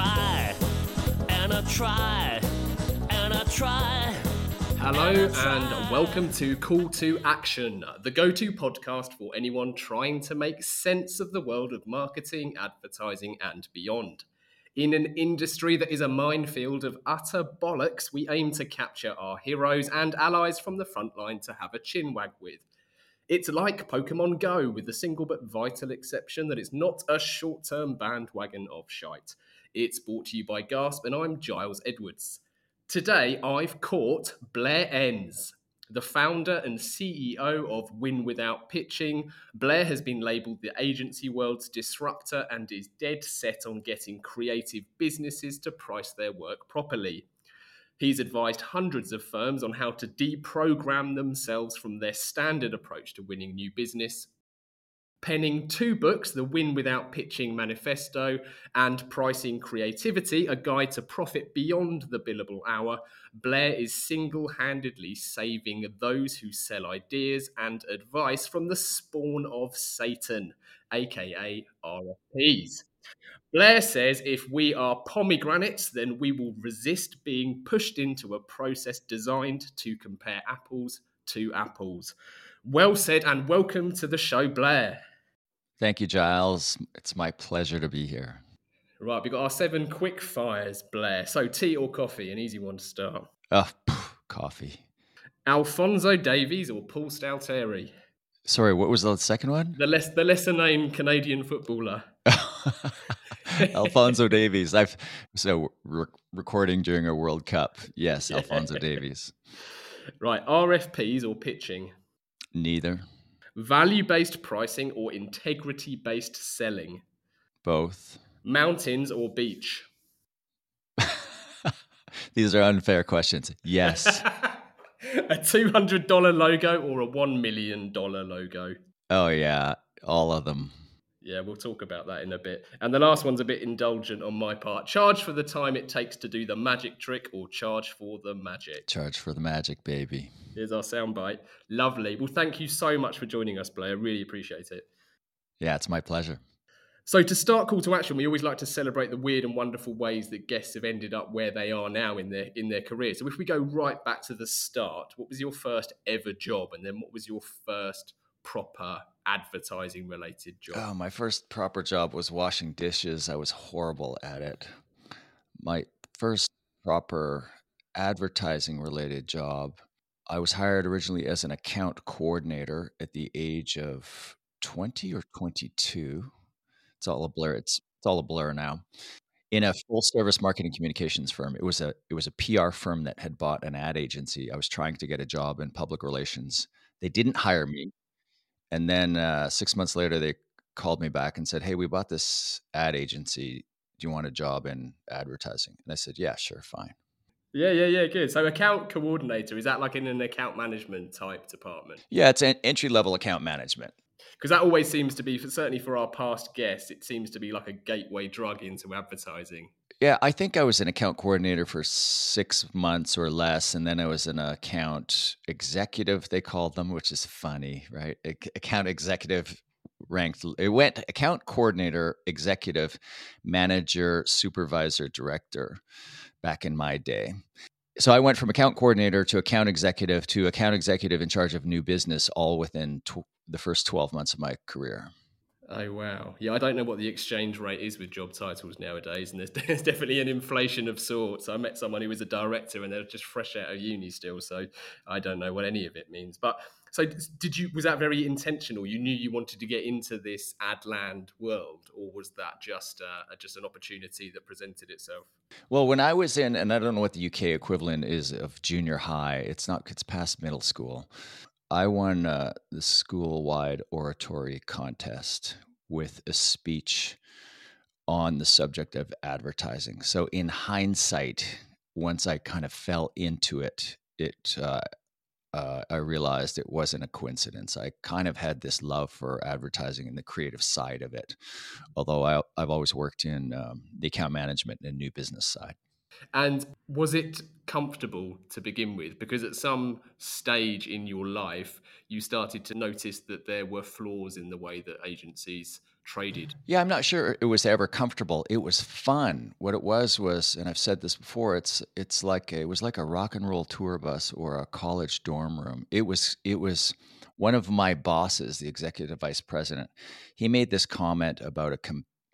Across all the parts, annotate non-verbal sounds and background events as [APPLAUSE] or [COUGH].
try and I try and I try. Hello and welcome to Call to Action, the go to podcast for anyone trying to make sense of the world of marketing, advertising, and beyond. In an industry that is a minefield of utter bollocks, we aim to capture our heroes and allies from the front line to have a chinwag with. It's like Pokemon Go, with the single but vital exception that it's not a short term bandwagon of shite. It's brought to you by Gasp, and I'm Giles Edwards. Today, I've caught Blair Enns, the founder and CEO of Win Without Pitching. Blair has been labeled the agency world's disruptor and is dead set on getting creative businesses to price their work properly. He's advised hundreds of firms on how to deprogram themselves from their standard approach to winning new business. Penning two books, The Win Without Pitching Manifesto and Pricing Creativity, a guide to profit beyond the billable hour, Blair is single handedly saving those who sell ideas and advice from the spawn of Satan, aka RFPs. Blair says if we are pomegranates, then we will resist being pushed into a process designed to compare apples to apples. Well said, and welcome to the show, Blair. Thank you, Giles. It's my pleasure to be here. Right, we've got our seven quick fires, Blair. So, tea or coffee? An easy one to start. Oh, phew, coffee. Alphonso Davies or Paul Stalteri? Sorry, what was the second one? The less the lesser named Canadian footballer. [LAUGHS] Alphonso Davies. I've so re- recording during a World Cup. Yes, Alphonso Davies. [LAUGHS] Right, RFPs or pitching? Neither. Value based pricing or integrity based selling? Both. Mountains or beach? [LAUGHS] These are unfair questions. Yes. [LAUGHS] a $200 logo or a $1 million logo? oh yeah, all of them. Yeah, we'll talk about that in a bit. And the last one's a bit indulgent on my part. Charge for the time it takes to do the magic trick or charge for the magic. Charge for the magic, baby. Here's our soundbite. Lovely. Well, thank you so much for joining us, Blair. I really appreciate it. Yeah, it's my pleasure. So, to start call to action, we always like to celebrate the weird and wonderful ways that guests have ended up where they are now in their in their career. So, if we go right back to the start, what was your first ever job, and then what was your first proper advertising related job? Oh, my first proper job was washing dishes. I was horrible at it. My first proper advertising related job, I was hired originally as an account coordinator at the age of 20 or 22. It's all a blur. It's, it's all a blur now. In a full service marketing communications firm. It was a it was a PR firm that had bought an ad agency. I was trying to get a job in public relations. They didn't hire me. And then uh, six months later, they called me back and said, "Hey, we bought this ad agency. Do you want a job in advertising?" And I said, "Yeah, sure, fine." Yeah, yeah, yeah, good. So, account coordinator is that like in an account management type department? Yeah, it's an entry level account management. Because that always seems to be, for, certainly for our past guests, it seems to be like a gateway drug into advertising. Yeah, I think I was an account coordinator for six months or less, and then I was an account executive. They called them, which is funny, right? Ac- Account executive ranked. It went account coordinator, executive, manager, supervisor, director, back in my day. So I went from account coordinator to account executive to account executive in charge of new business, all within tw- the first twelve months of my career. Oh wow! Yeah, I don't know what the exchange rate is with job titles nowadays, and there's, [LAUGHS] there's definitely an inflation of sorts. I met someone who was a director, and they're just fresh out of uni still, so I don't know what any of it means. But so, did you? Was that very intentional? You knew you wanted to get into this Adland world, or was that just uh, just an opportunity that presented itself? Well, when I was in, and I don't know what the UK equivalent is of junior high. It's not. It's past middle school. I won uh, the school-wide oratory contest with a speech on the subject of advertising. So, in hindsight, once I kind of fell into it, it uh, uh, I realized it wasn't a coincidence. I kind of had this love for advertising and the creative side of it, although I, I've always worked in um, the account management and new business side. And was it comfortable to begin with? Because at some stage in your life, you started to notice that there were flaws in the way that agencies traded. Yeah, I'm not sure it was ever comfortable. It was fun. What it was was, and I've said this before, it's it's like a, it was like a rock and roll tour bus or a college dorm room. It was it was one of my bosses, the executive vice president. He made this comment about a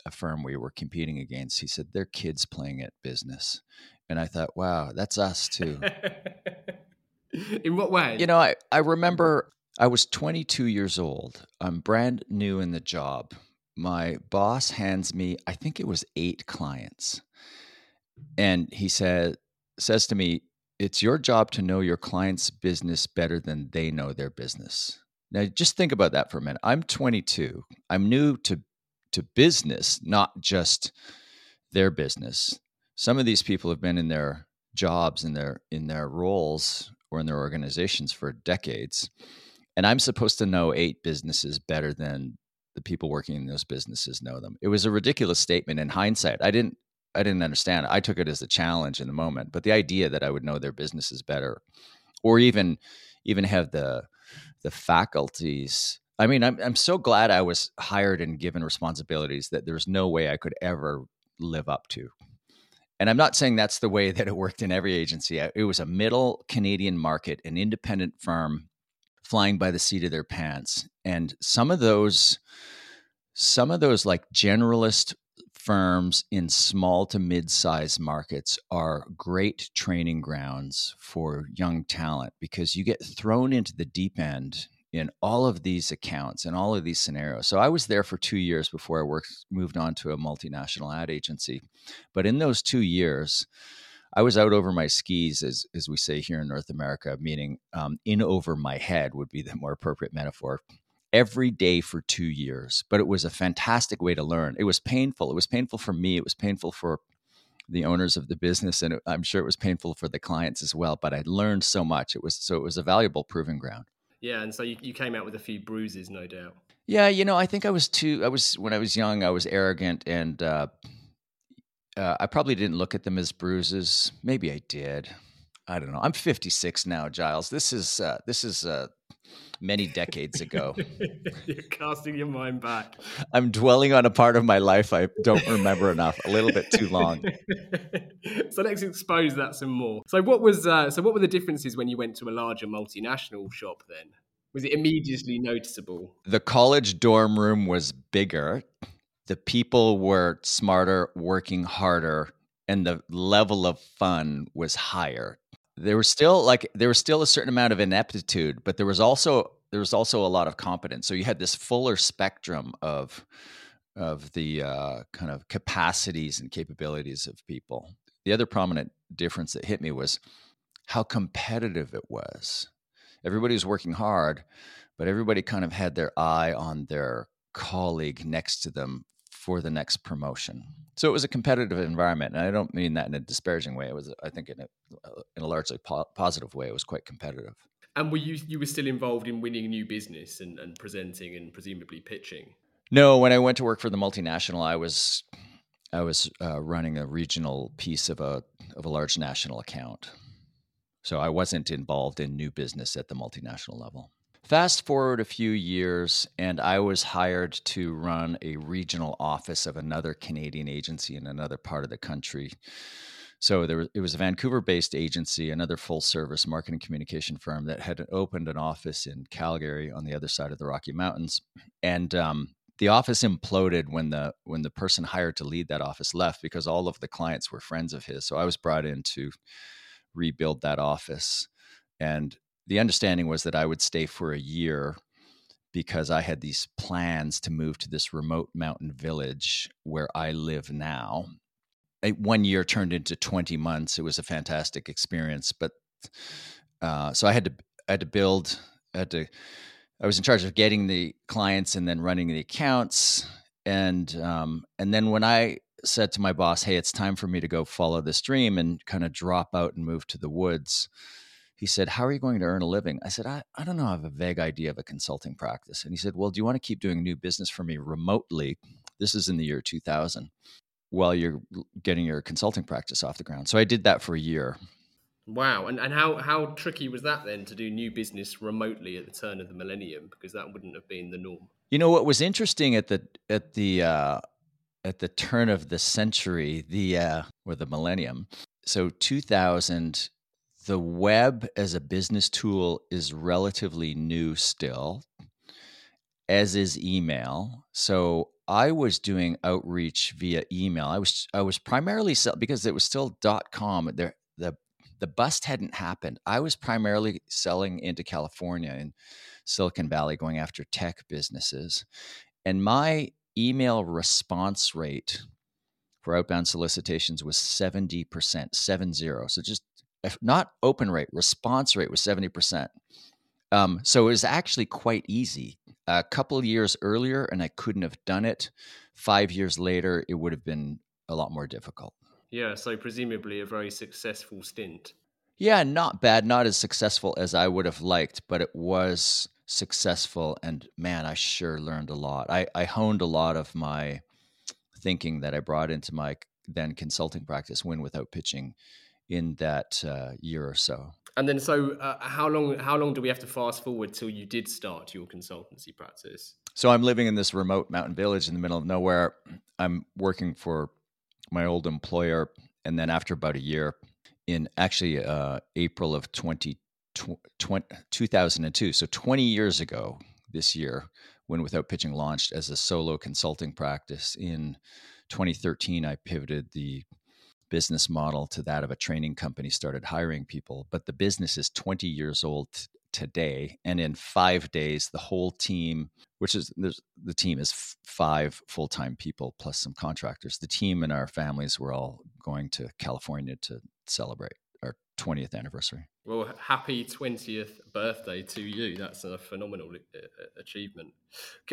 a firm we were competing against. He said, "They're kids playing at business," and I thought, "Wow, that's us too." [LAUGHS] in what way? You know, I I mm-hmm. remember I was 22 years old. I'm brand new in the job. My boss hands me, I think it was eight clients, and he said says to me, "It's your job to know your client's business better than they know their business." Now, just think about that for a minute. I'm 22. I'm new to to business, not just their business. Some of these people have been in their jobs in their in their roles or in their organizations for decades. And I'm supposed to know eight businesses better than the people working in those businesses know them. It was a ridiculous statement in hindsight. I didn't I didn't understand. I took it as a challenge in the moment, but the idea that I would know their businesses better or even even have the the faculties I mean, I'm I'm so glad I was hired and given responsibilities that there's no way I could ever live up to. And I'm not saying that's the way [LAUGHS] that it worked in every agency. It was a middle Canadian market, an independent firm flying by the seat of their pants. And some of those some of those like generalist firms in small to mid-sized markets are great training grounds for young talent because you get thrown into the deep end in all of these accounts and all of these scenarios. So I was there for two years before I worked, moved on to a multinational ad agency. But in those two years, I was out over my skis, as as we say here in North America, meaning um, in over my head would be the more appropriate metaphor. Every day for two years, but it was a fantastic way to learn. It was painful. It was painful for me. It was painful for the owners of the business, and I'm sure it was painful for the clients as well. But I learned so much. It was so it was a valuable proving ground. Yeah, and so you, you came out with a few bruises, no doubt. Yeah, you know, I think I was too. I was when I was young. I was arrogant, and uh, uh, I probably didn't look at them as bruises. Maybe I did. I don't know. I'm 56 now, Giles. This is uh, this is uh, many decades ago. [LAUGHS] You're casting your mind back. I'm dwelling on a part of my life I don't remember enough. A little bit too long. [LAUGHS] so let's expose that some more. So what was uh, so what were the differences when you went to a larger multinational shop then? Was it immediately noticeable? The college dorm room was bigger. The people were smarter, working harder, and the level of fun was higher there was still like there was still a certain amount of ineptitude but there was also there was also a lot of competence. So you had this fuller spectrum of of the uh, kind of capacities and capabilities of people. The other prominent difference that hit me was how competitive it was. Everybody was working hard but everybody kind of had their eye on their colleague next to them for the next promotion. So it was a competitive environment, and I don't mean that in a disparaging way. It was, I think, in a in a largely po- positive way. It was quite competitive. And were you you were still involved in winning new business and, and presenting and presumably pitching? No, when I went to work for the multinational, I was I was uh, running a regional piece of a of a large national account. So I wasn't involved in new business at the multinational level. Fast forward a few years, and I was hired to run a regional office of another Canadian agency in another part of the country. So there was, it was a Vancouver-based agency, another full-service marketing communication firm that had opened an office in Calgary on the other side of the Rocky Mountains, and um, the office imploded when the when the person hired to lead that office left because all of the clients were friends of his. So I was brought in to rebuild that office, and the understanding was that I would stay for a year because I had these plans to move to this remote mountain village where I live now. one year turned into 20 months. It was a fantastic experience, but uh, so I had to I had to build I had to I was in charge of getting the clients and then running the accounts and um, and then when I said to my boss, "Hey, it's time for me to go follow this dream and kind of drop out and move to the woods." He said, How are you going to earn a living? I said, I, I don't know. I have a vague idea of a consulting practice. And he said, Well, do you want to keep doing new business for me remotely? This is in the year 2000. while you're getting your consulting practice off the ground. So I did that for a year. Wow. And, and how, how tricky was that then to do new business remotely at the turn of the millennium? Because that wouldn't have been the norm. You know what was interesting at the at the uh, at the turn of the century, the uh, or the millennium. So 2000, the web as a business tool is relatively new still, as is email. So I was doing outreach via email. I was I was primarily sell, because it was still dot com. There the the bust hadn't happened. I was primarily selling into California and Silicon Valley, going after tech businesses, and my email response rate for outbound solicitations was 70%, seven zero. So just not open rate, response rate was 70%. Um, so it was actually quite easy. A couple years earlier, and I couldn't have done it. Five years later, it would have been a lot more difficult. Yeah, so presumably a very successful stint. Yeah, not bad, not as successful as I would have liked, but it was successful. And man, I sure learned a lot. I, I honed a lot of my thinking that I brought into my then consulting practice, Win Without Pitching, in that uh, year or so. And then, so uh, how long? How long do we have to fast forward till you did start your consultancy practice? So I'm living in this remote mountain village in the middle of nowhere. I'm working for my old employer, and then after about a year, in actually uh, April of 20, 2002, so 20 years ago this year, Win Without Pitching launched as a solo consulting practice in 2013, I pivoted the business model to that of a training company, started hiring people. But the business is 20 years old t- today. And in five days, the whole team, which is the team is f- five full time people plus some contractors. The team and our families were all going to California to celebrate our 20th anniversary. Well, happy 20th birthday to you. That's a phenomenal achievement.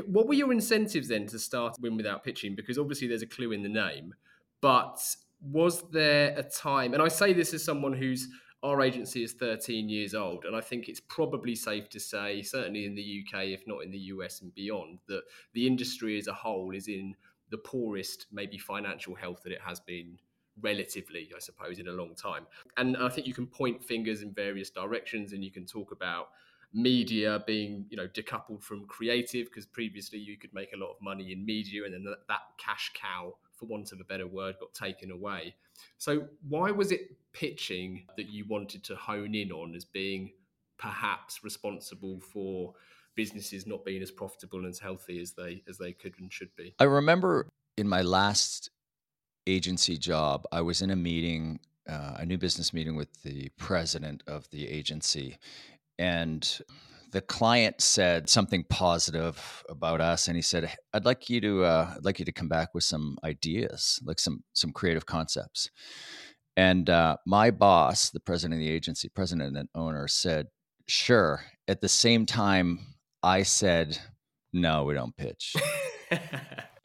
What were your incentives then to start Win Without Pitching? Because obviously there's a clue in the name, but was there a time, and I say this as someone who's our agency is 13 years old, and I think it's probably safe to say, certainly in the UK, if not in the US and beyond, that the industry as a whole is in the poorest, maybe financial health that it has been relatively, I suppose, in a long time. And I think you can point fingers in various directions, and you can talk about media being you know decoupled from creative because previously you could make a lot of money in media and then that, that cash cow for want of a better word, got taken away. So, why was it pitching that you wanted to hone in on as being perhaps responsible for businesses not being as profitable and as healthy as they as they could and should be? I remember in my last agency job, I was in a meeting, uh, a new business meeting with the president of the agency, and the client said something positive about us and he said i'd like you to uh, i'd like you to come back with some ideas like some some creative concepts. And uh, my boss the president of the agency president and owner said sure. At the same time i said no we don't pitch. [LAUGHS]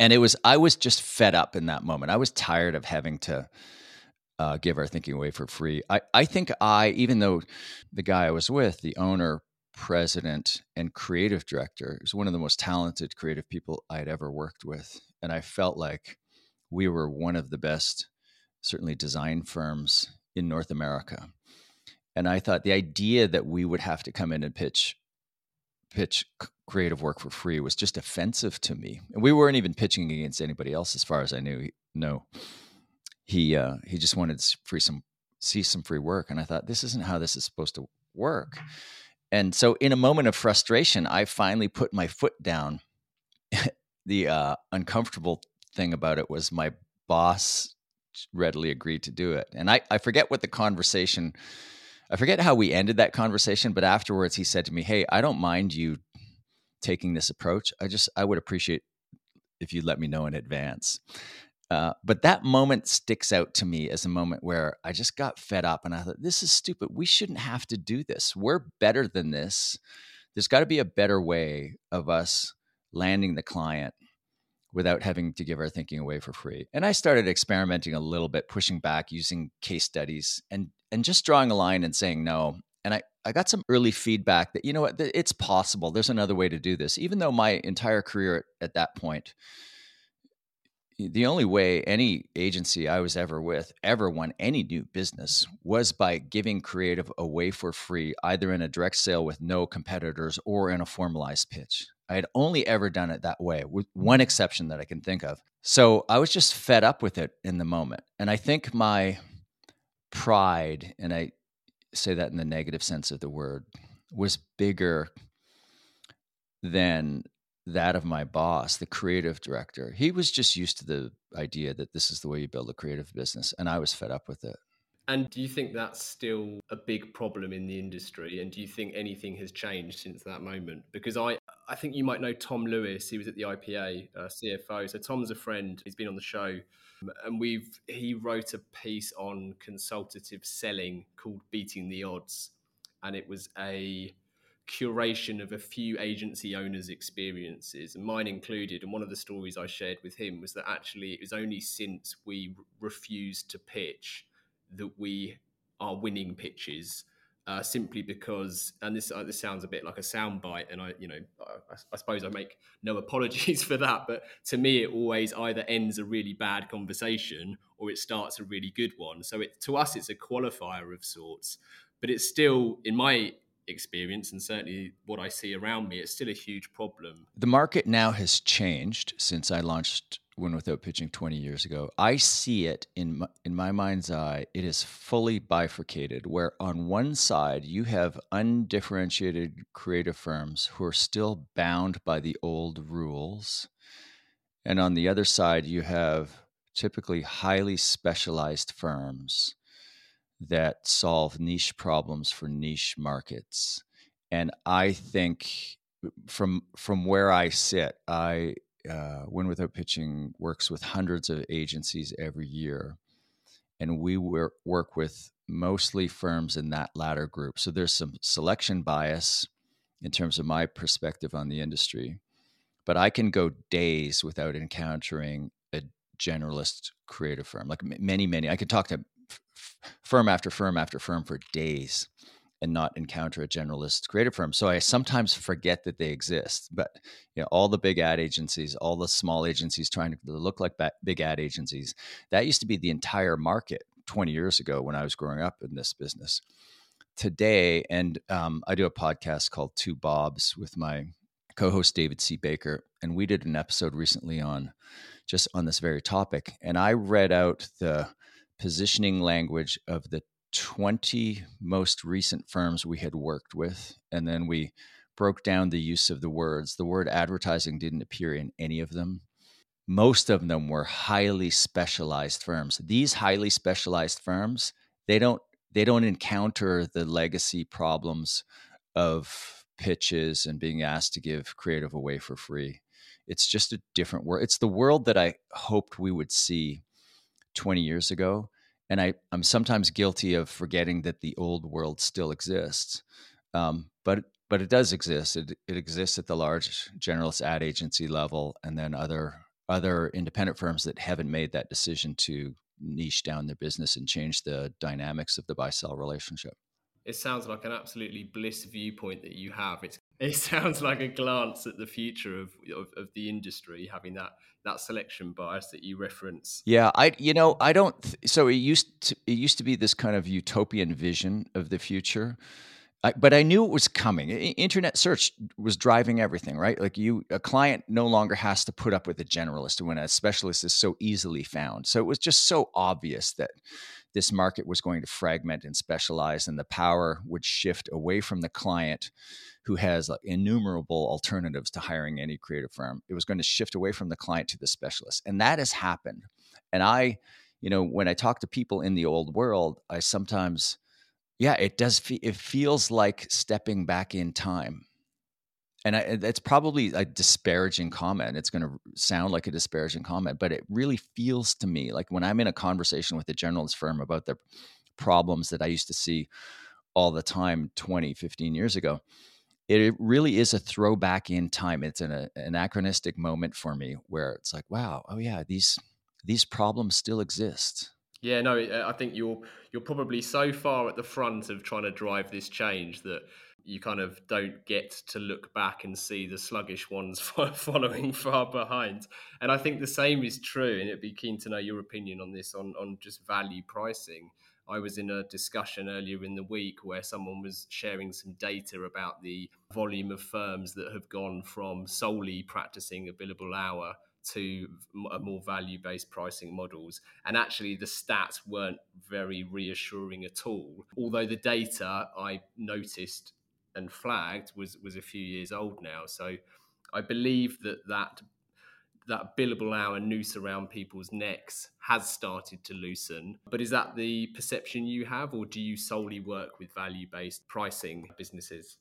And it was i was just fed up in that moment. I was tired of having to uh, give our thinking away for free. I, I think I, even though the guy I was with, the owner, president and creative director. was one of the most talented creative people I had ever worked with. And I felt like we were one of the best, certainly design firms in North America. And I thought the idea that we would have to come in and pitch pitch creative work for free was just offensive to me. And we weren't even pitching against anybody else as far as I knew. No. He uh, he just wanted free some see some free work and I thought this isn't how this is supposed to work. And so, in a moment of frustration, I finally put my foot down. [LAUGHS] the uh, uncomfortable thing about it was my boss readily agreed to do it. And I, I forget what the conversation, I forget how we ended that conversation, but afterwards he said to me, Hey, I don't mind you taking this approach. I just, I would appreciate if you let me know in advance. Uh, but that moment sticks out to me as a moment where I just got fed up and I thought, this is stupid. We shouldn't have to do this. We're better than this. There's got to be a better way of us landing the client without having to give our thinking away for free. And I started experimenting a little bit, pushing back, using case studies and and just drawing a line and saying no. And I, I got some early feedback that, you know what, it's possible. There's another way to do this. Even though my entire career at, at that point the only way any agency I was ever with ever won any new business was by giving creative away for free, either in a direct sale with no competitors or in a formalized pitch. I had only ever done it that way, with one exception that I can think of. So I was just fed up with it in the moment. And I think my pride, and I say that in the negative sense of the word, was bigger than that of my boss, the creative director. He was just used to the idea that this is the way you build a creative business, and I was fed up with it. And do you think that's still a big problem in the industry? And do you think anything has changed since that moment? Because I, I think you might know Tom Lewis. He was at the IPA uh, CFO. So Tom's a friend. He's been on the show, and we've he wrote a piece on consultative selling called "Beating the Odds," and it was a curation of a few agency owners' experiences, and mine included. And one of the stories I shared with him was that actually it was only since we refused to pitch that we are winning pitches. Uh, simply because, and this uh, this sounds a bit like a soundbite, and I, you know, I, I, suppose I make no [LAUGHS] apologies for that. But to me, it always either ends a really bad conversation or it starts a really good one. So it to us, it's a qualifier of sorts. But it's still, in my experience and certainly what I see around me, it's still a huge problem. The market now has changed since I launched Win Without Pitching 20 years ago. I see it in my, in my mind's eye, it is fully bifurcated where on one side you have undifferentiated creative firms who are still bound by the old rules. And on the other side you have typically highly specialized firms that solve niche problems for niche markets. And I think from from where I sit, I uh, Win Without Pitching works with hundreds of agencies every year, and we work with mostly firms in that latter group. So there's some selection bias in terms of my perspective on the industry, but I can go days without encountering a generalist creative firm. Like many, many, I could talk to firm after firm after firm for days and not encounter a generalist creative firm. So I sometimes forget that they exist. But you know, all the big ad agencies, all the small agencies trying to look like big ad agencies, that used to be the entire market 20 years ago when I was growing up in this business. Today, and um, I do a podcast called Two Bobs with my co-host David C. Baker, and we did an episode recently on just on this very topic. And I read out the positioning language of the 20 most recent firms we had worked with. And then we broke down the use of the words. The word advertising didn't appear in any of them. Most of them were highly specialized firms. These highly specialized firms, they don't they don't encounter the legacy problems of pitches and being asked to give creative away for free. It's just a different world. It's the world that I hoped we would see 20 years ago. And I, I'm sometimes guilty of forgetting that the old world still exists. Um, but but it does exist. It, it exists at the large generalist ad agency level, and then other other independent firms that haven't made that decision to niche down their business and change the dynamics of the buy sell relationship. It sounds like an absolutely bliss viewpoint that you have. It's [LAUGHS] it sounds like a glance at the future of, of, of the industry having that that selection bias that you reference. Yeah, I you know I don't. Th- so it used to it used to be this kind of utopian vision of the future. I, but I knew it was coming. Internet search was driving everything, right? Like you, a client no longer has to put up with a generalist when a specialist is so easily found. So it was just so obvious that this market was going to fragment and specialize, and the power would shift away from the client who has innumerable alternatives to hiring any creative firm. It was going to shift away from the client to the specialist. And that has happened. And I, you know, when I talk to people in the old world, I sometimes, yeah, it does, fe- it feels like stepping back in time. And I, it's probably a disparaging comment. It's going to sound like a disparaging comment, but it really feels to me like when I'm in a conversation with a generalist firm about the problems that I used to see all the time 20, 15 years ago, it really is a throwback in time. It's an anachronistic moment for me where it's like, wow, oh yeah, these these problems still exist. Yeah, no, uh, I think you're you're probably so far at the front of trying to drive this change that you kind of don't get to look back and see the sluggish ones [LAUGHS] following far behind. And I think the same is true. And it'd be keen to know your opinion on this on on just value pricing. I was in a discussion earlier in the week where someone was sharing some data about the volume of firms that have gone from solely practicing a billable hour to more value based pricing models. And actually, the stats weren't very reassuring at all. Although the data I noticed and flagged was, was a few years old now. So I believe that that that billable hour noose around people's necks has started to loosen. But is that the perception you have, or do you solely work with value based pricing businesses?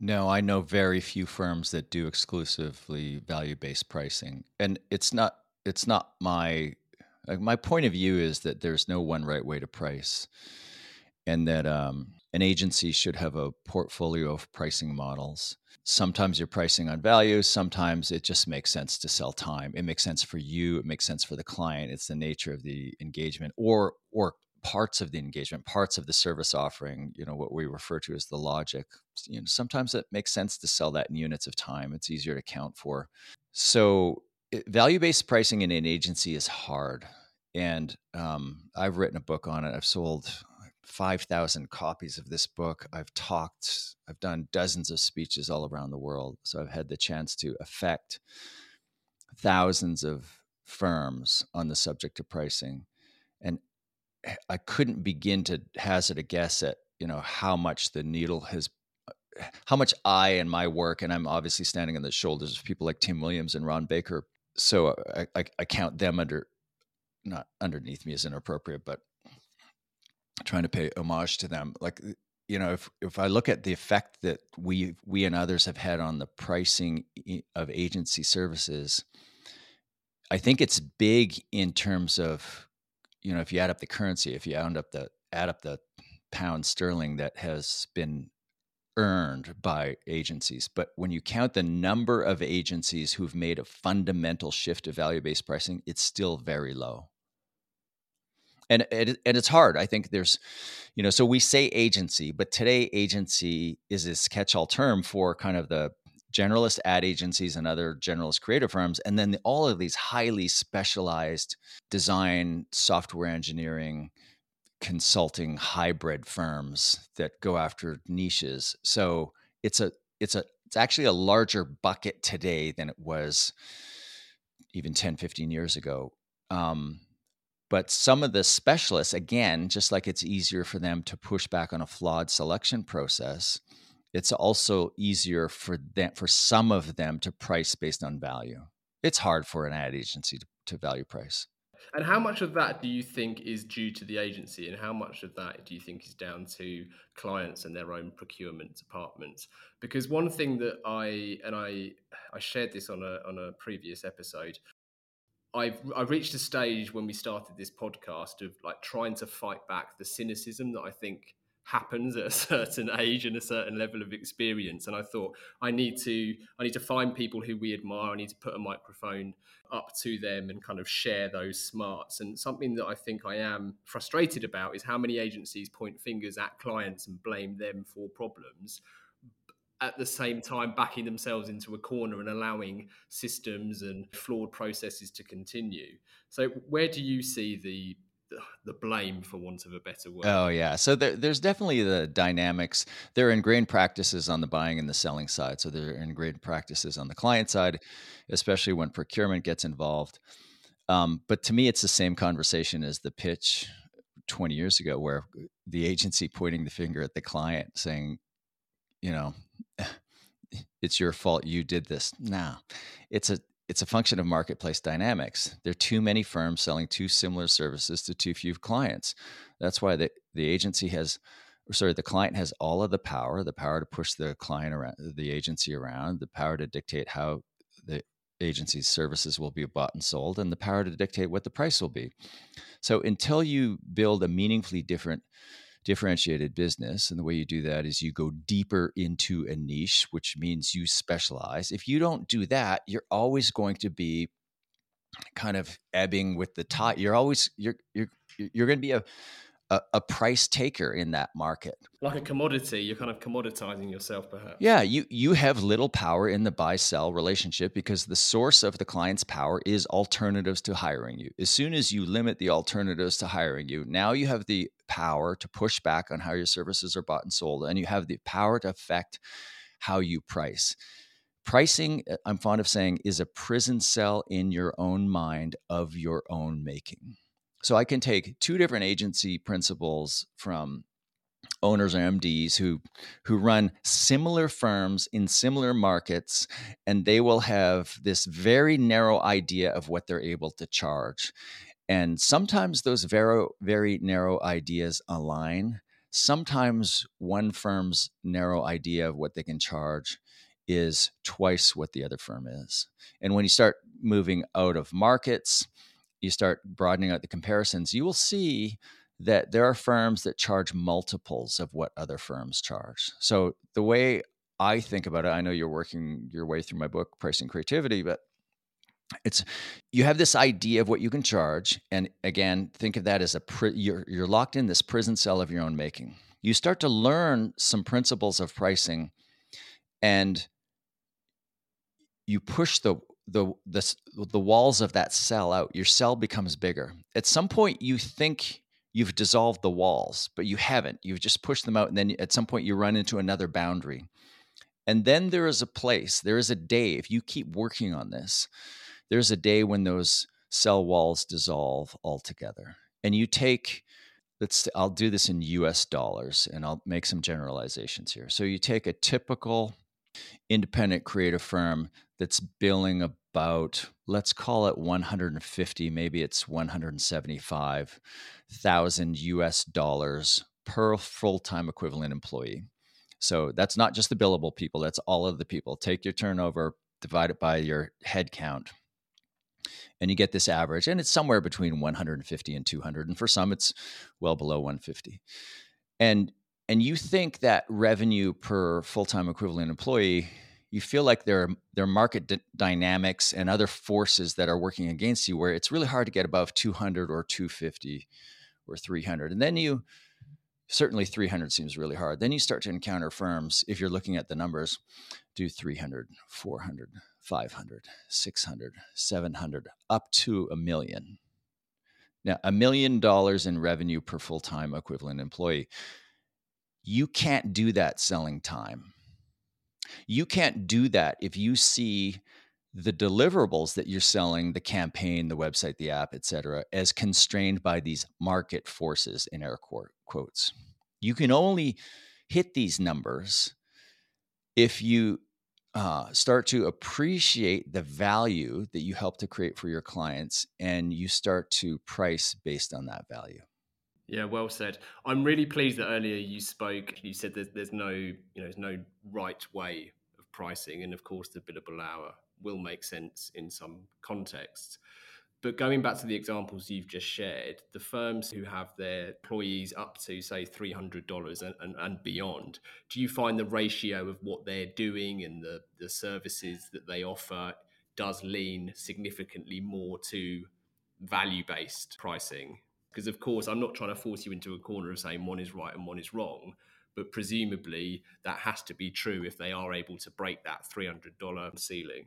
No, I know very few firms that do exclusively value-based pricing. And it's not it's not my like my point of view is that there's no one right way to price and that um, an agency should have a portfolio of pricing models. Sometimes you're pricing on value, sometimes it just makes sense to sell time. It makes sense for you, it makes sense for the client. It's the nature of the engagement or or parts of the engagement, parts of the service offering, you know, what we refer to as the logic. You know, sometimes it makes sense to sell that in units of time. It's easier to count for. So value-based pricing in an agency is hard. And um, I've written a book on it. I've sold 5,000 copies of this book. I've talked, I've done dozens of speeches all around the world. So I've had the chance to affect thousands of firms on the subject of pricing. I couldn't begin to hazard a guess at you know how much the needle has uh, [SIGHS] how much I and my work, and I'm obviously standing on the shoulders of people like Tim Williams and Ron Baker. So uh, I, I, I count them under, not underneath me is inappropriate, but trying to pay homage to them. Like, uh, you know, if, if I look at the effect that we, we and others have had on the pricing of agency services, I think it's big in terms of you know, if you add up the currency, if you add up the add up the pound sterling that has been earned by agencies, but when you count the number of agencies who've made a fundamental shift to value-based pricing, it's still very low. And, and it's hard. I think there's, you know, so we say agency, but today agency is this catch-all term for kind of the generalist ad agencies and other generalist creative firms, and then all of these highly specialized design, software engineering, consulting hybrid firms that go after niches. So it's a it's a it's actually a larger bucket today than it was even 10 15 years ago um, but some of the specialists again just like it's easier for them to push back on a flawed selection process it's also easier for them for some of them to price based on value. It's hard for an ad agency to, to value price. And how much of that do you think is due to the agency, and how much of that do you think is down to clients and their own procurement departments? Because one thing that I and I I shared this on a on a previous episode. I've I've reached a stage when we started this podcast of like trying to fight back the cynicism that I think happens at a [LAUGHS] certain age and a certain level of experience. And i thought i need to i need to find people who we admire. I need to put a microphone up to them and kind of share those smarts. And something that i think i am frustrated about is how many agencies point fingers at clients and blame them for problems at the same time backing themselves into a corner and allowing systems and flawed processes to continue. So where do you see the the blame for want of a better word. Oh yeah, so there, there's definitely the dynamics. There are ingrained practices on the buying and the selling side. So there are ingrained practices on the client side, especially when procurement gets involved. Um, but to me, it's the same conversation as the pitch 20 years ago, where the agency pointing the finger at the client, saying, you know, [LAUGHS] it's your fault you did this. Nah, it's a it's a function of marketplace dynamics. There are too many firms selling too similar services to too few clients. That's why the, the agency has, sorry, the client has all of the power, the power to push the client around, the agency around, the power to dictate how the agency's services will be bought and sold, and the power to dictate what the price will be. So until you build a meaningfully different differentiated business. And the way you do that is you go deeper into a niche, which means you specialize. If you don't do that, you're always going to be kind of ebbing with the tide. You're always you're you're you're going to be a a, a, price taker in that market. Like a commodity, you're kind of commoditizing yourself, perhaps. Yeah, you you have little power in the buy sell relationship because the source of the client's power is alternatives to hiring you. As soon as you limit the alternatives to hiring you, now you have the power to push back on how your services are bought and sold, and you have the power to affect how you price. Pricing, uh, I'm fond of saying, is a prison cell in your own mind of your own making. So I can take two different agency principals from owners or MDs who who run similar firms in similar markets and they will have this very narrow idea of what they're able to charge. And sometimes those very very narrow ideas align. Sometimes one firm's narrow idea of what they can charge is twice what the other firm is. And when you start moving out of markets, you start broadening out the comparisons, you will see that there are firms that charge multiples of what other firms charge. So the way I think about it, I know you're working your way through my book, Pricing Creativity, but it's you have this idea of what you can charge, and again, think of that as a pri- you're you're locked in this prison cell of your own making. You start to learn some principles of pricing, and you push the the the the walls of that cell out. Your cell becomes bigger. At some point, you think you've dissolved the walls, but you haven't. You've just pushed them out, and then at some point, you run into another boundary. And then there is a place, there is a day. If you keep working on this, there's a day when those cell walls dissolve altogether, and you take. Let's. I'll do this in U.S. dollars, and I'll make some generalizations here. So you take a typical independent creative firm that's billing about let's call it 150 maybe it's 175,000 US dollars per full-time equivalent employee. So that's not just the billable people, that's all of the people. Take your turnover, divide it by your head count. And you get this average and it's somewhere between 150 and 200 and for some it's well below 150. And and you think that revenue per full-time equivalent employee you feel like there are there are market d- dynamics and other forces that are working against you where it's really hard to get above 200 or 250 or 300 and then you certainly 300 seems really hard. Then you start to encounter firms if you're looking at the numbers do 300 400 500 600 700 up to a million. Now a million dollars in revenue per full-time equivalent employee you can't do that selling time. You can't do that if you see the deliverables that you're selling, the campaign, the website, the app, et cetera, as constrained by these market forces in air quotes. You can only hit these numbers if you uh, start to appreciate the value that you help to create for your clients and you start to price based on that value. Yeah, well said. I'm really pleased that earlier you spoke. You said there's, there's no, you know, there's no right way of pricing, and of course, the billable hour will make sense in some contexts. But going back to the examples you've just shared, the firms who have their employees up to say three hundred dollars and, and, and beyond, do you find the ratio of what they're doing and the the services that they offer does lean significantly more to value based pricing because, of course, I'm not trying to force you into a corner of saying one is right and one is wrong, but presumably that has to be true if they are able to break that $300 ceiling.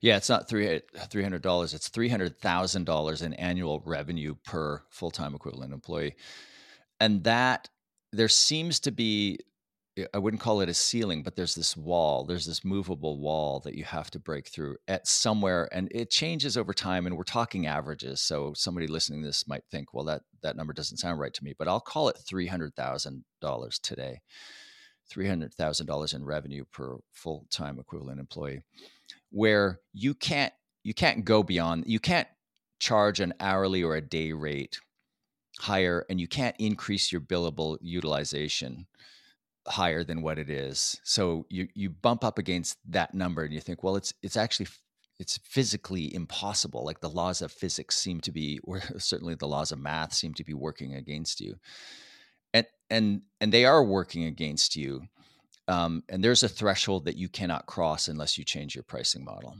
Yeah, it's not three hundred dollars. It's three hundred thousand dollars in annual revenue per full time equivalent employee, and that there seems to be I wouldn't call it a ceiling, but there's this wall, there's this movable wall that you have to break through at somewhere, and it changes over time. And we're talking averages, so somebody listening to this might think, well, that that number doesn't sound right to me, but I'll call it three hundred thousand dollars today, three hundred thousand dollars in revenue per full time equivalent employee, where you can't you can't go beyond, you can't charge an hourly or a day rate higher, and you can't increase your billable utilization higher than what it is. So you you bump up against that number and you think, well, it's it's actually it's physically impossible. Like the laws of physics seem to be, [LAUGHS] or certainly the laws of math seem to be working against you, and and and they are working against you. Um, and there's a threshold that you cannot cross unless you change your pricing model,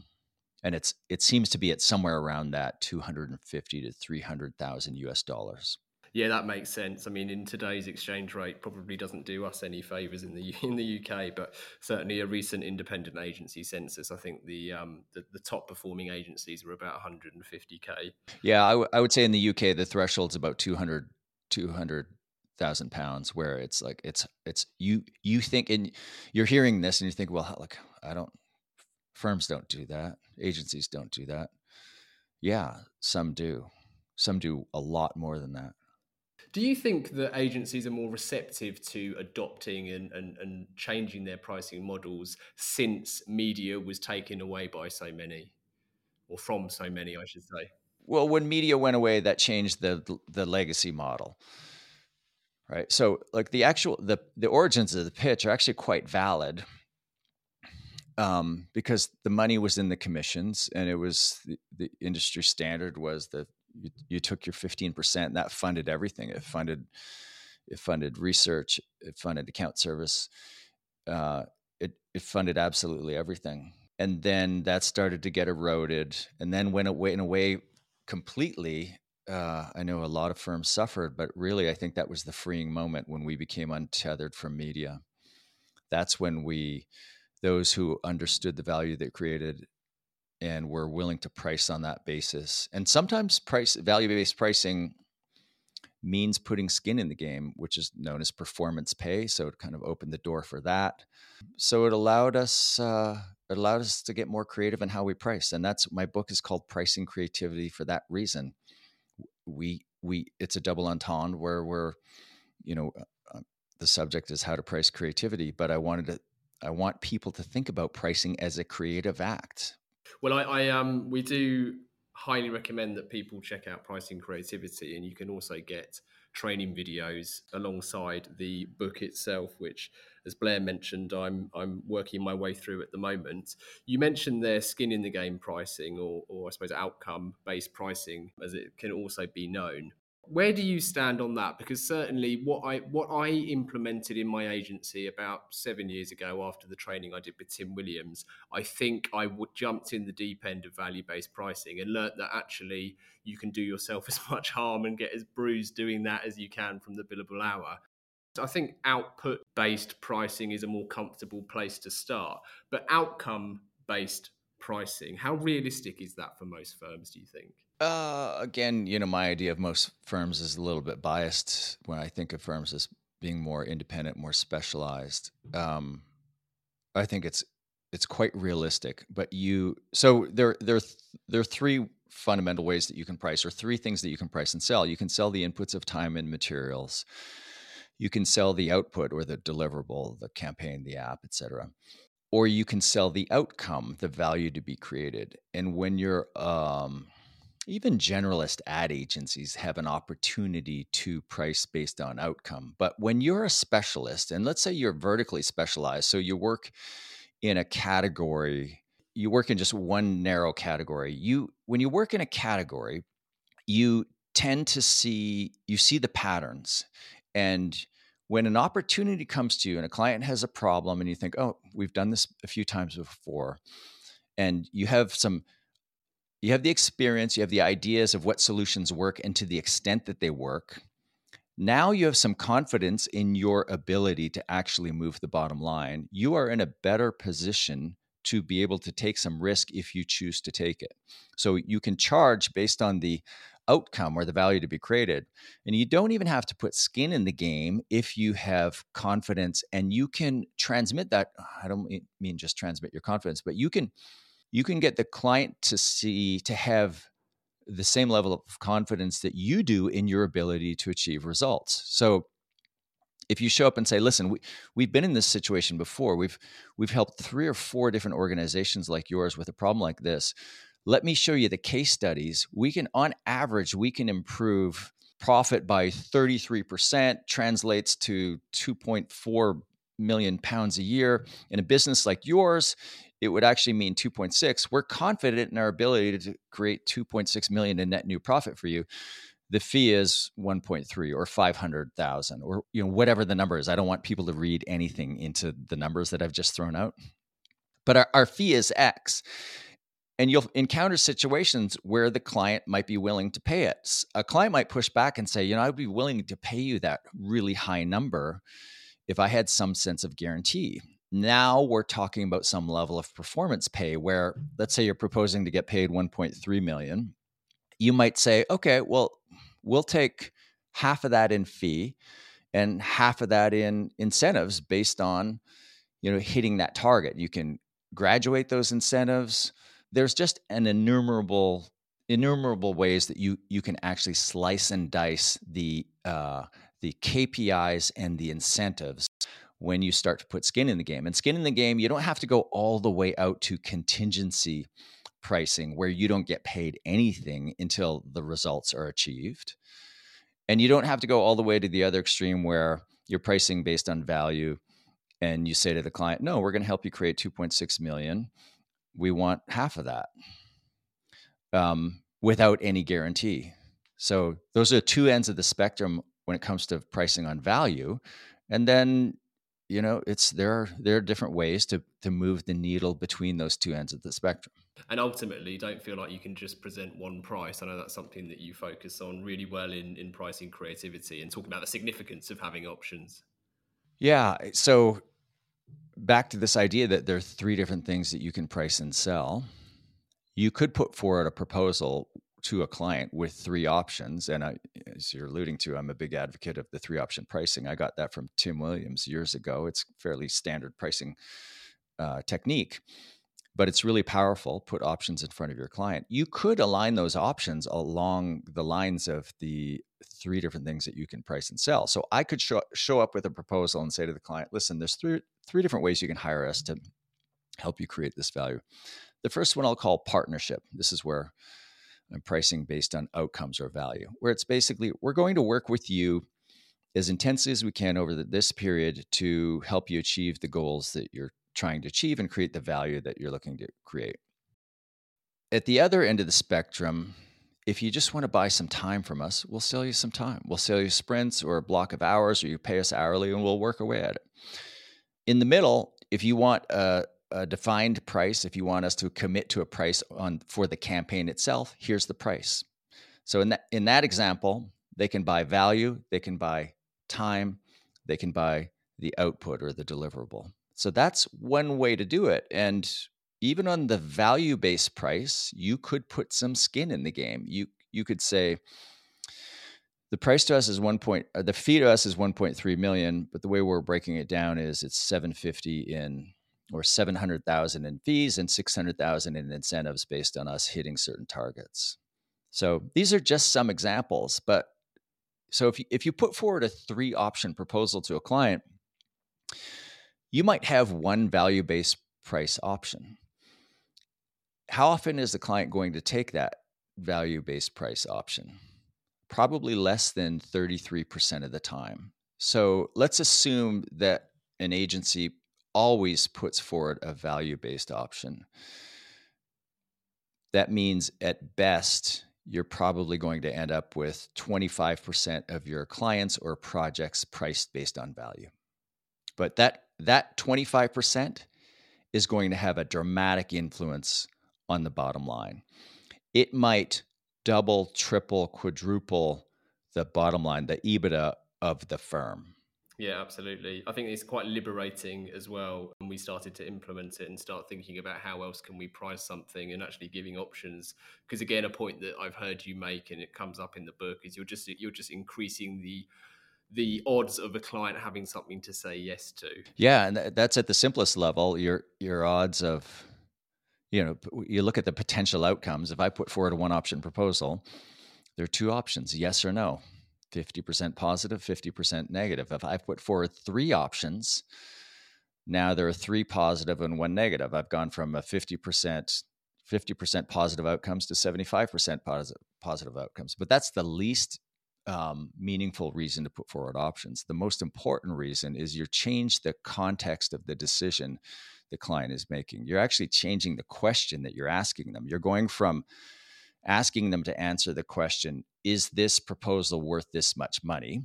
and it's it seems to be at somewhere around that 250 to 300 thousand U.S. dollars. Yeah, that makes sense. I mean, in today's exchange rate, probably doesn't do us any favors in the [LAUGHS] in the UK, but certainly a recent independent agency census, I think the um, the, the top performing agencies were about 150k. Yeah, I, w- I would say in the UK the threshold's about 200 200,000 pounds, where it's like it's it's you you think and you're hearing this and you think, well, like I don't firms don't do that, agencies don't do that. Yeah, some do. Some do a lot more than that. Do you think that agencies are more receptive to adopting and, and, and changing their pricing models since media was taken away by so many, or from so many, I should say? Well, when media went away, that changed the the legacy model, right? So, like the actual the the origins of the pitch are actually quite valid, um, because the money was in the commissions, and it was the, the industry standard was that you, you took your 15% and that funded everything. It funded it funded research it funded account service uh, it, it funded absolutely everything. And then that started to get eroded and then went away went away completely uh, i know a lot of firms suffered but really i think that was the freeing moment when we became untethered from media. That's when we those who understood the value that created and we're willing to price on that basis. And sometimes price value based pricing means putting skin in the game, which is known as performance pay. So it kind of opened the door for that. So it allowed us uh, it allowed us to get more creative in how we price, and that's my book is called Pricing Creativity for that reason. We we it's a double entendre where we're you know uh, uh the subject is how to price creativity, but I wanted to I want people to think about pricing as a creative act well, I, I um we do highly recommend that people check out Pricing Creativity, and you can also get training videos alongside the book itself, which, as Blair mentioned, I'm I'm working my way through at the moment. You mentioned their skin in the game pricing, or or I suppose outcome based pricing, as it can also be known where do you stand on that because certainly what i what i implemented in my agency about seven years ago after the training i did with tim williams i think i would jumped in the deep end of value based pricing and learnt that actually you can do yourself [LAUGHS] as much harm and get as bruised doing that as you can from the billable hour so I think output based pricing is a more comfortable place to start. But outcome based pricing, how realistic is that for most firms, do you think? Uh, again, you know, my idea of most firms is a little bit biased when I think of firms as being more independent, more specialized. Um, I think it's it's quite realistic. But you, so there there there are three fundamental ways that you can price, or three things that you can price and sell. You can sell the inputs of time and materials. You can sell the output or the deliverable, the campaign, the app, etc. Or you can sell the outcome, the value to be created. And when you're um, even generalist ad agencies have an opportunity to price based on outcome. But when you're a specialist, and let's say you're vertically specialized, so you work in a category, you work in just one narrow category. You when you work in a category, you tend to see you see the patterns and when an opportunity comes to you and a client has a problem and you think, "Oh, we've done this a few times before." And you have some you have the experience, you have the ideas of what solutions work and to the extent that they work. Now you have some confidence in your ability to actually move the bottom line. You are in a better position to be able to take some risk if you choose to take it. So you can charge based on the outcome or the value to be created. And you don't even have to put skin in the game if you have confidence and you can transmit that. I don't mean just transmit your confidence, but you can you can get the client to see to have the same level of confidence that you do in your ability to achieve results. So if you show up and say, "Listen, we we've been in this situation before. We've we've helped three or four different organizations like yours with a problem like this. Let me show you the case studies. We can on average we can improve profit by 33% translates to 2.4 million pounds a year in a business like yours it would actually mean 2.6 we're confident in our ability to create 2.6 million in net new profit for you the fee is 1.3 or 500,000 or you know whatever the number is i don't want people to read anything into the numbers that i've just thrown out but our, our fee is x and you'll encounter situations where the client might be willing to pay it. A client might push back and say, you know, I'd be willing to pay you that really high number if I had some sense of guarantee. Now we're talking about some level of performance pay where let's say you're proposing to get paid 1.3 million. You might say, okay, well, we'll take half of that in fee and half of that in incentives based on you know hitting that target. You can graduate those incentives there's just an innumerable innumerable ways that you you can actually slice and dice the uh, the KPIs and the incentives when you start to put skin in the game. And skin in the game, you don't have to go all the way out to contingency pricing where you don't get paid anything until the results are achieved. And you don't have to go all the way to the other extreme where you're pricing based on value and you say to the client, "No, we're going to help you create 2.6 million we want half of that um, without any guarantee. So those are two ends of the spectrum when it comes to pricing on value. And then, you know, it's there are there are different ways to to move the needle between those two ends of the spectrum. And ultimately, don't feel like you can just present one price. I know that's something that you focus on really well in in pricing creativity and talking about the significance of having options. Yeah. Eh, so back to this idea that there are three different things that you can price and sell. You could put forward a proposal to a client with three options. And I, as you're alluding to, I'm a big advocate of the three option pricing. I got that from Tim Williams years ago. It's fairly standard pricing uh, technique but it's really powerful. Put options in front of your client. You could align those options along the lines of the three different things that you can price and sell. So I could show, show up with a proposal and say to the client, listen, there's three, three different ways you can hire us to help you create this value. The first one I'll call partnership. This is where I'm pricing based on outcomes or value, where it's basically we're going to work with you as intensely as we can over the, this period to help you achieve the goals that you're trying to achieve and create the value that you're looking to create. At the other end of the spectrum, if you just want to buy some time from us, we'll sell you some time. We'll sell you sprints or a block of hours, or you pay us hourly and we'll work away at it. In the middle, if you want a, a defined price, if you want us to commit to a price on for the campaign itself, here's the price. So in that in that example, they can buy value, they can buy time, they can buy the output or the deliverable. So that's one way to do it. And even on the value based price, you could put some skin in the game. You you could say the price to us is one point uh, the fee to us is 1.3 million, but the way we're breaking it down is it's 750 in or 700,000 in fees and 600,000 in incentives based on us hitting certain targets. So these are just some examples, but so if you, if you put forward a three option proposal to a client, you might have one value based price option. How often is the client going to take that value based price option? Probably less than 33% of the time. So let's assume that an agency always puts forward a value based option. That means at best, you're probably going to end up with 25% of your clients or projects priced based on value. But that that 25% is going to have a dramatic influence on the bottom line. It might double, triple, quadruple the bottom line, the EBITDA of the firm. Yeah, absolutely. I think it's quite liberating as well when we started to implement it and start thinking about how else can we price something and actually giving options. Because again, a point that I've heard you make and it comes up in the book is you're just you're just increasing the the odds of a client having something to say yes to. Yeah, and that's at the simplest level. Your your odds of you know, you look at the potential outcomes. If I put forward a one option proposal, there are two options, yes or no. 50% positive, 50% negative. If I put forward three options, now there are three positive and one negative. I've gone from a 50% 50% positive outcomes to 75% positive positive outcomes. But that's the least um, meaningful reason to put forward options. The most important reason is you change the context of the decision the client is making. You're actually changing the question that you're asking them. You're going from asking them to answer the question, is this proposal worth this much money?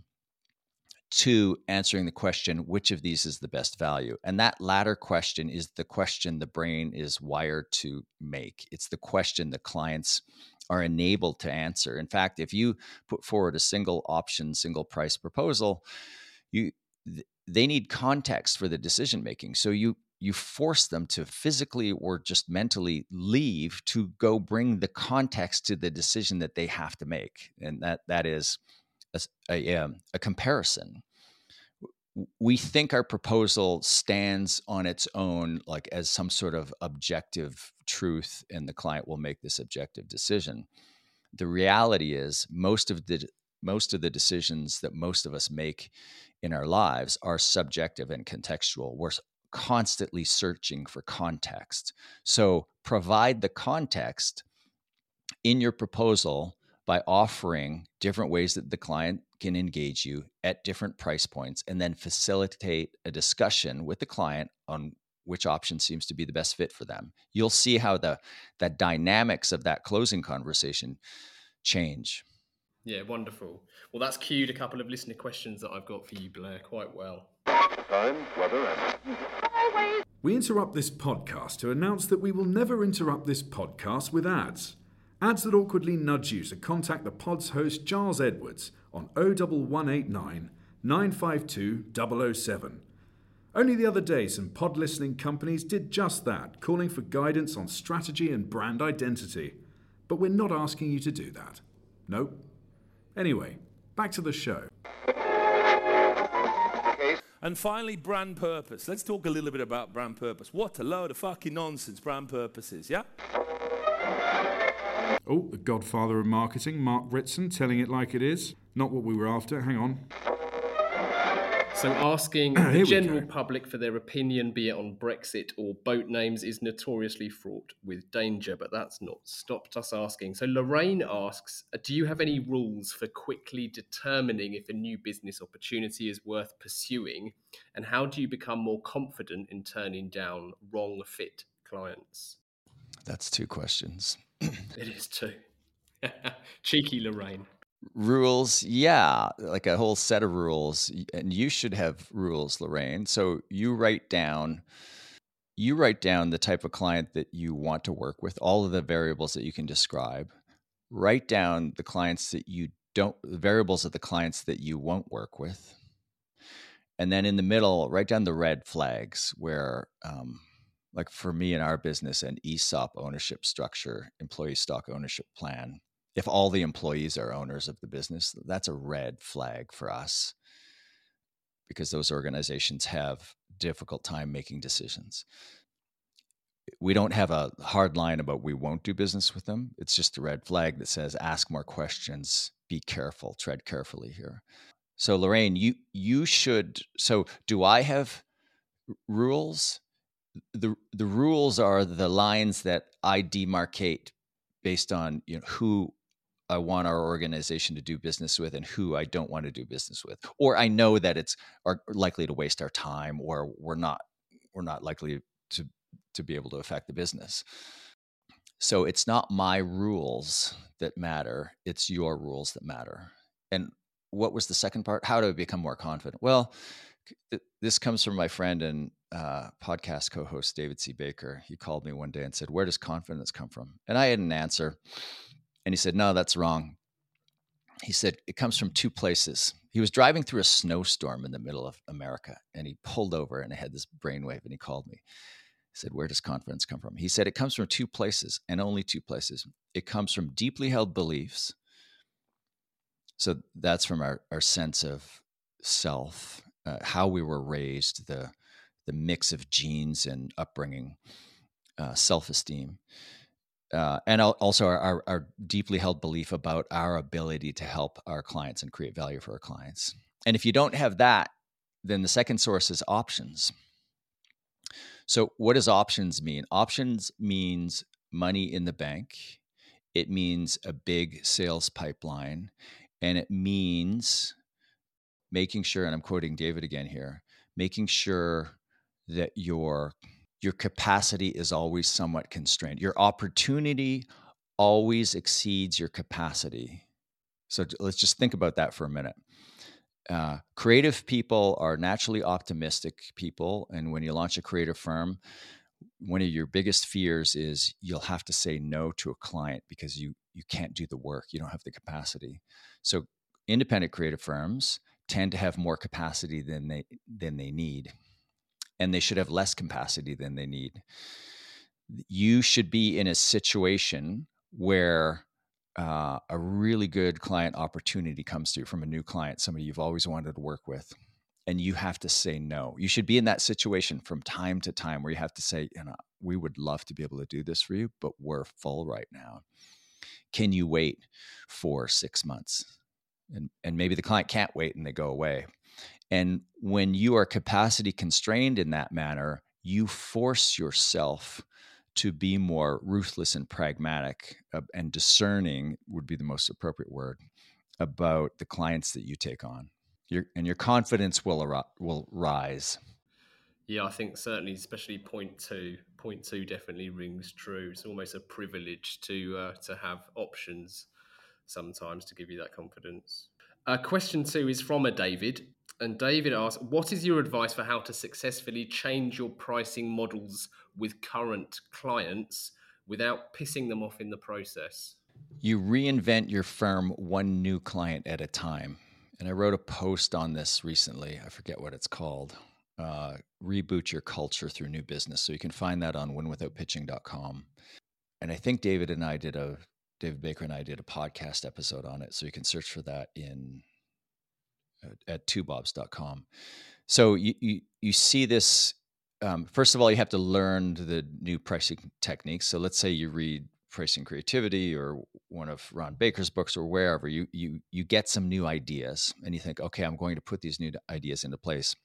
to answering the question, which of these is the best value? And that latter question is the question the brain is wired to make. It's the question the clients are enabled to answer. In fact, if you put forward a single option, single price proposal, you they need context for the decision making. So you you force them to physically or just mentally leave to go bring the context to the decision that they have to make, and that that is a, a, um, a comparison. We think our proposal stands on its own, like as some sort of objective truth, and the client will make this objective decision. The reality is, most of the most of the decisions that most of us make in our lives are subjective and contextual. We're constantly searching for context. So provide the context in your proposal by offering different ways that the client can engage you at different price points and then facilitate a discussion with the client on which option seems to be the best fit for them. You'll see how the that dynamics of that closing conversation change. Yeah, wonderful. Well, that's cued a couple of listener questions that I've got for you, Blair, quite well. Time, weather, and... We interrupt this podcast to announce that we will never interrupt this podcast with ads. Ads that awkwardly nudge you to contact the pod's host, Giles Edwards, on 01189 952 007. Only the other day, some pod listening companies did just that, calling for guidance on strategy and brand identity. But we're not asking you to do that. Nope. Anyway, back to the show. And finally, brand purpose. Let's talk a little bit about brand purpose. What a load of fucking nonsense brand purpose is, yeah? Oh, the godfather of marketing, Mark Ritson, telling it like it is. Not what we were after. Hang on. So asking [CLEARS THROAT] the general public for their opinion, be it on Brexit or boat names, is notoriously fraught with danger, but that's not stopped us asking. So Lorraine asks, uh, do you have any rules for quickly determining if a new business opportunity is worth pursuing? And how do you become more confident in turning down wrong fit clients? That's two questions. it is two. [LAUGHS] Cheeky Lorraine rules yeah like a whole set of rules and you should have rules lorraine. So you write down you write down the type of client that you want to work with all of the variables that you can describe. Write down the clients that you don't variables of the clients that you won't work with. And then in the middle write down the red flags where um, like for me in our business an esop ownership structure employee stock ownership plan if all the employees are owners of the business, that's a red flag for us because those organizations have difficult time making decisions. We don't have a hard line about we won't do business with them. It's just a red flag that says ask more questions, be careful, tread carefully here. So Lorraine, you you should so do I have rules? The the rules are the lines that I demarcate based on you know who I want our organization to do business with and who I don't want to do business with. Or I know that it's are likely to waste our time or we're not we're not likely to to be able to affect the business. So it's not my rules that matter, it's your rules that matter. And what was the second part? How to become more confident? Well, this comes from my friend and uh, podcast co-host David C. Baker. He called me one day and said, "Where does confidence come from?" And I had an answer. And he said, No, that's wrong. He said, It comes from two places. He was driving through a snowstorm in the middle of America and he pulled over and I had this brainwave and he called me. He said, Where does confidence come from? He said, It comes from two places and only two places. It comes from deeply held beliefs. So that's from our, our sense of self, uh, how we were raised, the, the mix of genes and upbringing, uh, self esteem uh, and also our, our, our, deeply held belief about our ability to help our clients and create value for our clients. And if you don't have that, then the second source is options. So, what does options mean? Options means money in the bank, it means a big sales pipeline, and it means making sure, and I'm quoting David again here, making sure that your your capacity is always somewhat constrained. Your opportunity always exceeds your capacity. So let's just think about that for a minute. uh, creative people are naturally optimistic people. And when you launch a creative firm, one of your biggest fears is you'll have to say no to a client because you you can't do the work you don't have the capacity so independent creative firms tend to have more capacity than they than they need and they should have less capacity than they need you should be in a situation where uh, a really good client opportunity comes to you from a new client somebody you've always wanted to work with and you have to say no. You should be in that situation from time to time where you have to say, you know, we would love to be able to do this for you, but we're full right now. Can you wait for six months? And, and maybe the client can't wait and they go away. And when you are capacity constrained in that manner, you force yourself to be more ruthless and pragmatic uh, and discerning would be the most appropriate word about the clients that you take on your and your confidence will ar- will rise. Yeah, I think certainly, especially point two. Point two definitely rings true. It's almost a privilege to uh, to have options sometimes to give you that confidence. Uh, question two is from a David, and David asks, "What is your advice for how to successfully change your pricing models with current clients without pissing them off in the process?" You reinvent your firm one new client at a time and I wrote a post on this recently. I forget what it's called. Uh, reboot your culture through new business. So you can find that on winwithoutpitching.com. And I think David and I did a David Baker and I did a podcast episode on it. So you can search for that in at twobobs.com. So you, you you see this. Um, first of all, you have to learn the new pricing techniques. So let's say you read Pricing Creativity or one of Ron Baker's books or wherever, you you you get some new ideas and you think, okay, I'm going to put these new ideas into place.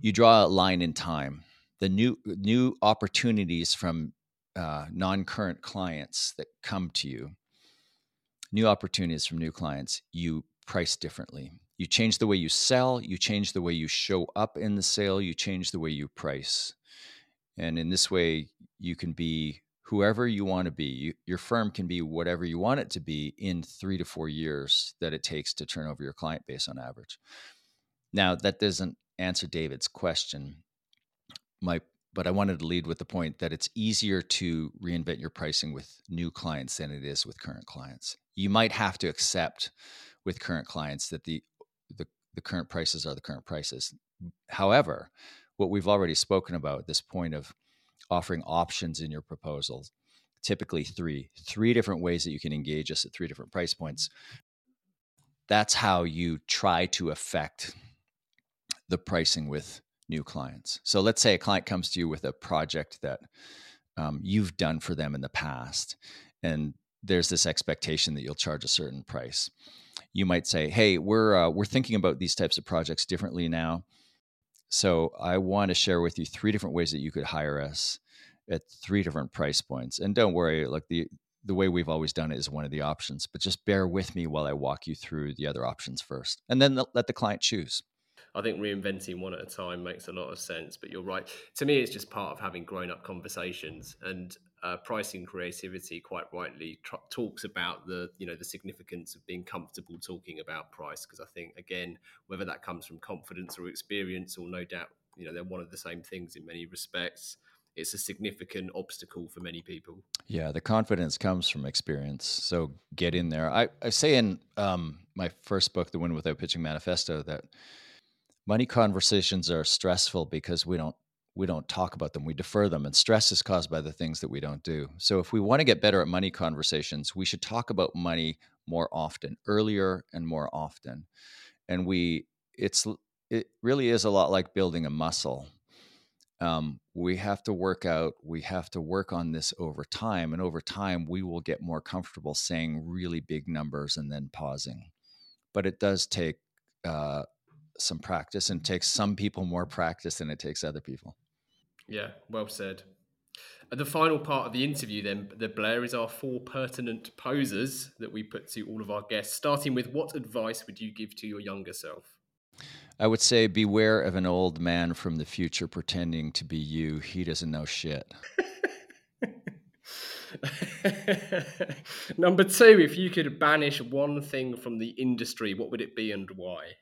You draw a line in time. The new new opportunities from uh, non-current clients that come to you, new opportunities from new clients, you price differently. You change the way you sell, you change the way you show up in the sale, you change the way you price. And in this way, you can be whoever you want to be. You, your firm can be whatever you want it to be in three to four years that it takes to turn over your client base on average. Now, that doesn't answer David's question. My but I wanted to lead with the point that it's easier to reinvent your pricing with new clients than it is with current clients. You might have to accept with current clients that the the, the current prices are the current prices. However, what we've already spoken about, this point of offering options in your proposals typically three three different ways that you can engage us at three different price points that's how you try to affect the pricing with new clients so let's say a client comes to you with a project that um, you've done for them in the past and there's this expectation that you'll charge a certain price you might say hey we're uh, we're thinking about these types of projects differently now so I want to share with you three different ways that you could hire us at three different price points. And don't worry, like the the way we've always done it is one of the options, but just bear with me while I walk you through the other options first, and then let the client choose. I think reinventing one at a time makes a lot of sense. But you're right. To me, it's just part of having grown up conversations and uh, pricing creativity. Quite rightly, tr- talks about the you know the significance of being comfortable talking about price because I think again whether that comes from confidence or experience or no doubt you know they're one of the same things in many respects. It's a significant obstacle for many people. Yeah, the confidence comes from experience. So get in there. I, I say in um, my first book, The Win Without Pitching Manifesto, that money conversations are stressful because we don't we don't talk about them we defer them and stress is caused by the things that we don't do. So if we want to get better at money conversations we should talk about money more often earlier and more often. And we it's it really is a lot like building a muscle. Um, we have to work out we have to work on this over time and over time we will get more comfortable saying really big numbers and then pausing. But it does take uh, some practice and takes some people more practice than it takes other people. Yeah, well said. the final part of the interview, then, the Blair is our four pertinent posers that we put to all of our guests, starting with what advice would you give to your younger self? I would say beware of an old man from the future pretending to be you. He doesn't know shit. [LAUGHS] Number two, if you could banish one thing from the industry, what would it be and why?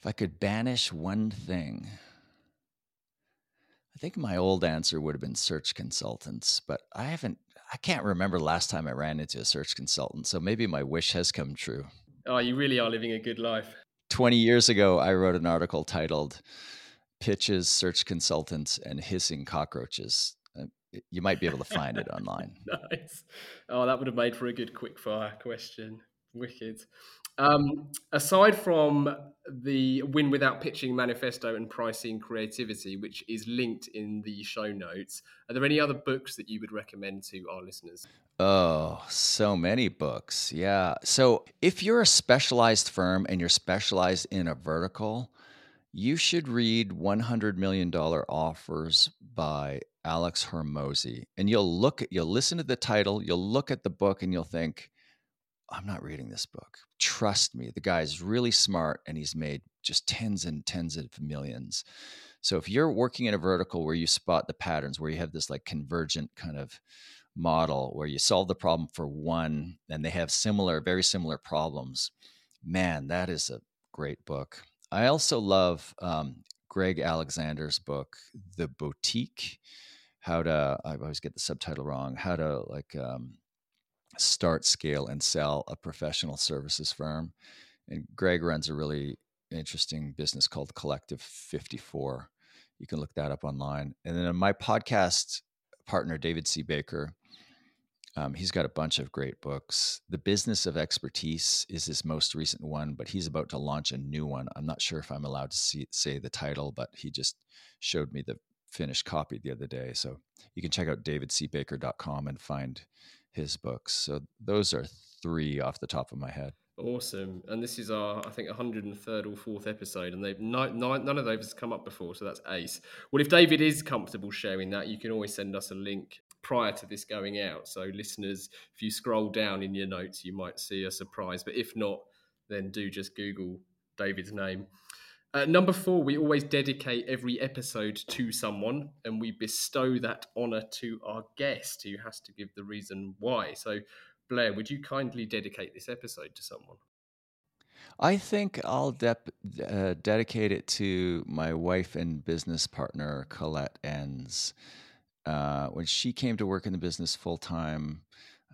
If I could banish one thing, I think my old answer would have been search consultants, but I haven't, I can't remember last time I ran into a search consultant. So maybe my wish has come true. Oh, you really are living a good life. 20 years ago, I wrote an article titled Pitches, Search Consultants, and Hissing Cockroaches. Uh, you might be able to find it [LAUGHS] online. nice. Oh, that would have made for a good quick fire question. Wicked. Um, aside from the Win Without Pitching manifesto and pricing creativity, which is linked in the show notes, are there any other books that you would recommend to our listeners? Oh, so many books. Yeah. So if you're a specialized firm and you're specialized in a vertical, you should read $100 million offers by Alex Hormozi. And you'll look at, you'll listen to the title, you'll look at the book, and you'll think, I'm not reading this book. Trust me, the guy's really smart and he's made just tens and tens of millions. So if you're working in a vertical where you spot the patterns, where you have this like convergent kind of model where you solve the problem for one and they have similar, very similar problems, man, that is a great book. I also love um, Greg Alexander's book, The Boutique. How to, I always get the subtitle wrong, how to like um, start, scale, and sell a professional services firm. And Greg runs a really interesting business called Collective 54. You can look that up online. And then my podcast partner, David C. Baker, um, he's got a bunch of great books. The Business of Expertise is his most recent one, but he's about to launch a new one. I'm not sure if I'm allowed to see, say the title, but he just showed me the finished copy the other day. So you can check out davidcbaker.com and find his books. So those are three off the top of my head. Awesome. And this is our, I think, 103rd or fourth episode, and they've none of those has come up before, so that's ace. Well, if David is comfortable sharing that, you can always send us a link prior to this going out. So, listeners, if you scroll down in your notes, you might see a surprise. But if not, then do just Google David's name. Uh, number four, we always dedicate every episode to someone and we bestow that honour to our guest who has to give the reason why. So, Blair, would you kindly dedicate this episode to someone? I think I'll de- uh, dedicate it to my wife and business partner, Colette Enns. Uh, when she came to work in the business full time,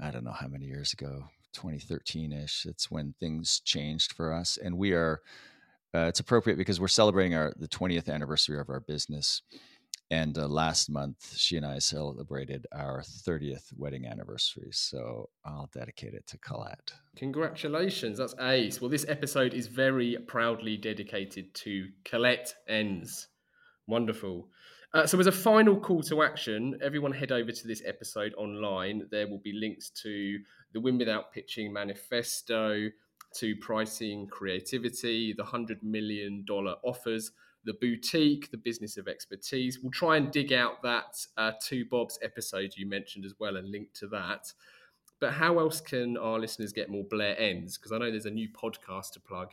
I don't know how many years ago, 2013 ish, it's when things changed for us. And we are, uh, it's appropriate because we're celebrating our the 20th anniversary of our business. And uh, last month, she and I celebrated our 30th wedding anniversary. So I'll dedicate it to Colette. Congratulations. That's ace. Well, this episode is very proudly dedicated to Colette Enns Wonderful. Uh, so, as a final call to action, everyone head over to this episode online. There will be links to the Win Without Pitching manifesto, to pricing creativity, the $100 million offers the boutique, the business of expertise. We'll try and dig out that uh, 2Bobs episode you mentioned as well and link to that. But how else can our listeners get more Blair Enns? Because I know there's a new podcast to plug.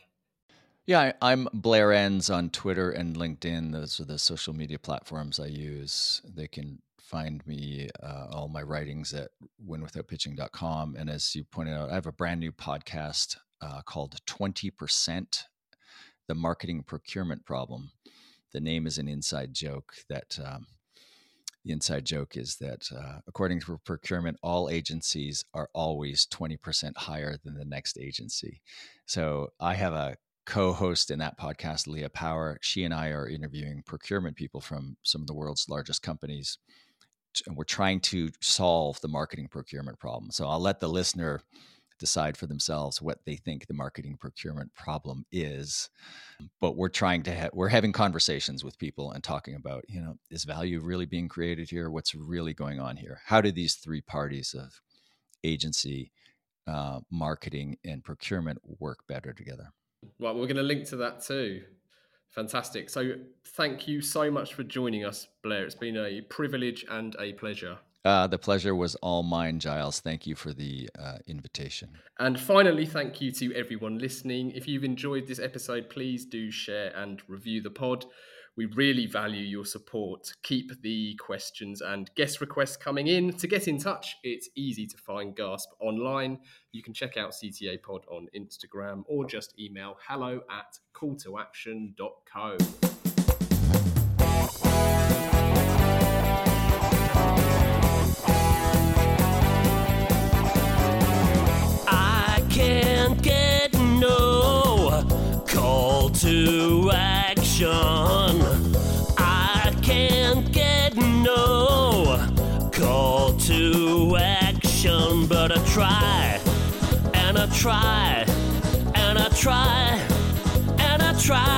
Yeah, I'm Blair Enns on Twitter and LinkedIn. Those are the social media platforms I use. They can find me, uh, all my writings at winwithoutpitching.com. And as you pointed out, I have a brand new podcast uh, called 20% The Marketing Procurement Problem. The name is an inside joke that um, the inside joke is that uh, according to procurement all agencies are always 20% higher than the next agency. So i have a co-host in that podcast leah power. She and i are interviewing procurement people from some of the world's largest companies and we're trying to solve the marketing procurement problem. So i'll let the listener decide for themselves what they think the marketing procurement problem is but we're trying to ha- we're having conversations with people and talking about you know is value really being created here? What's really going on here? How do these three parties of agency uh, marketing and procurement work better together? Right we're going to link to that too. Fantastic. So thank you so much for joining us blair. It's been a privilege and a pleasure uh, the pleasure was all mine, Giles. Thank you for the uh, invitation. And finally, thank you to everyone listening. If you've enjoyed this episode, please do share and review the pod. We really value your support. Keep the questions and guest requests coming in. To get in touch, it's easy to find Gasp online. You can check out CTA Pod on Instagram or just email hello at calltoaction.co. action. I can't get no call to action, but I try and I try and I try and I try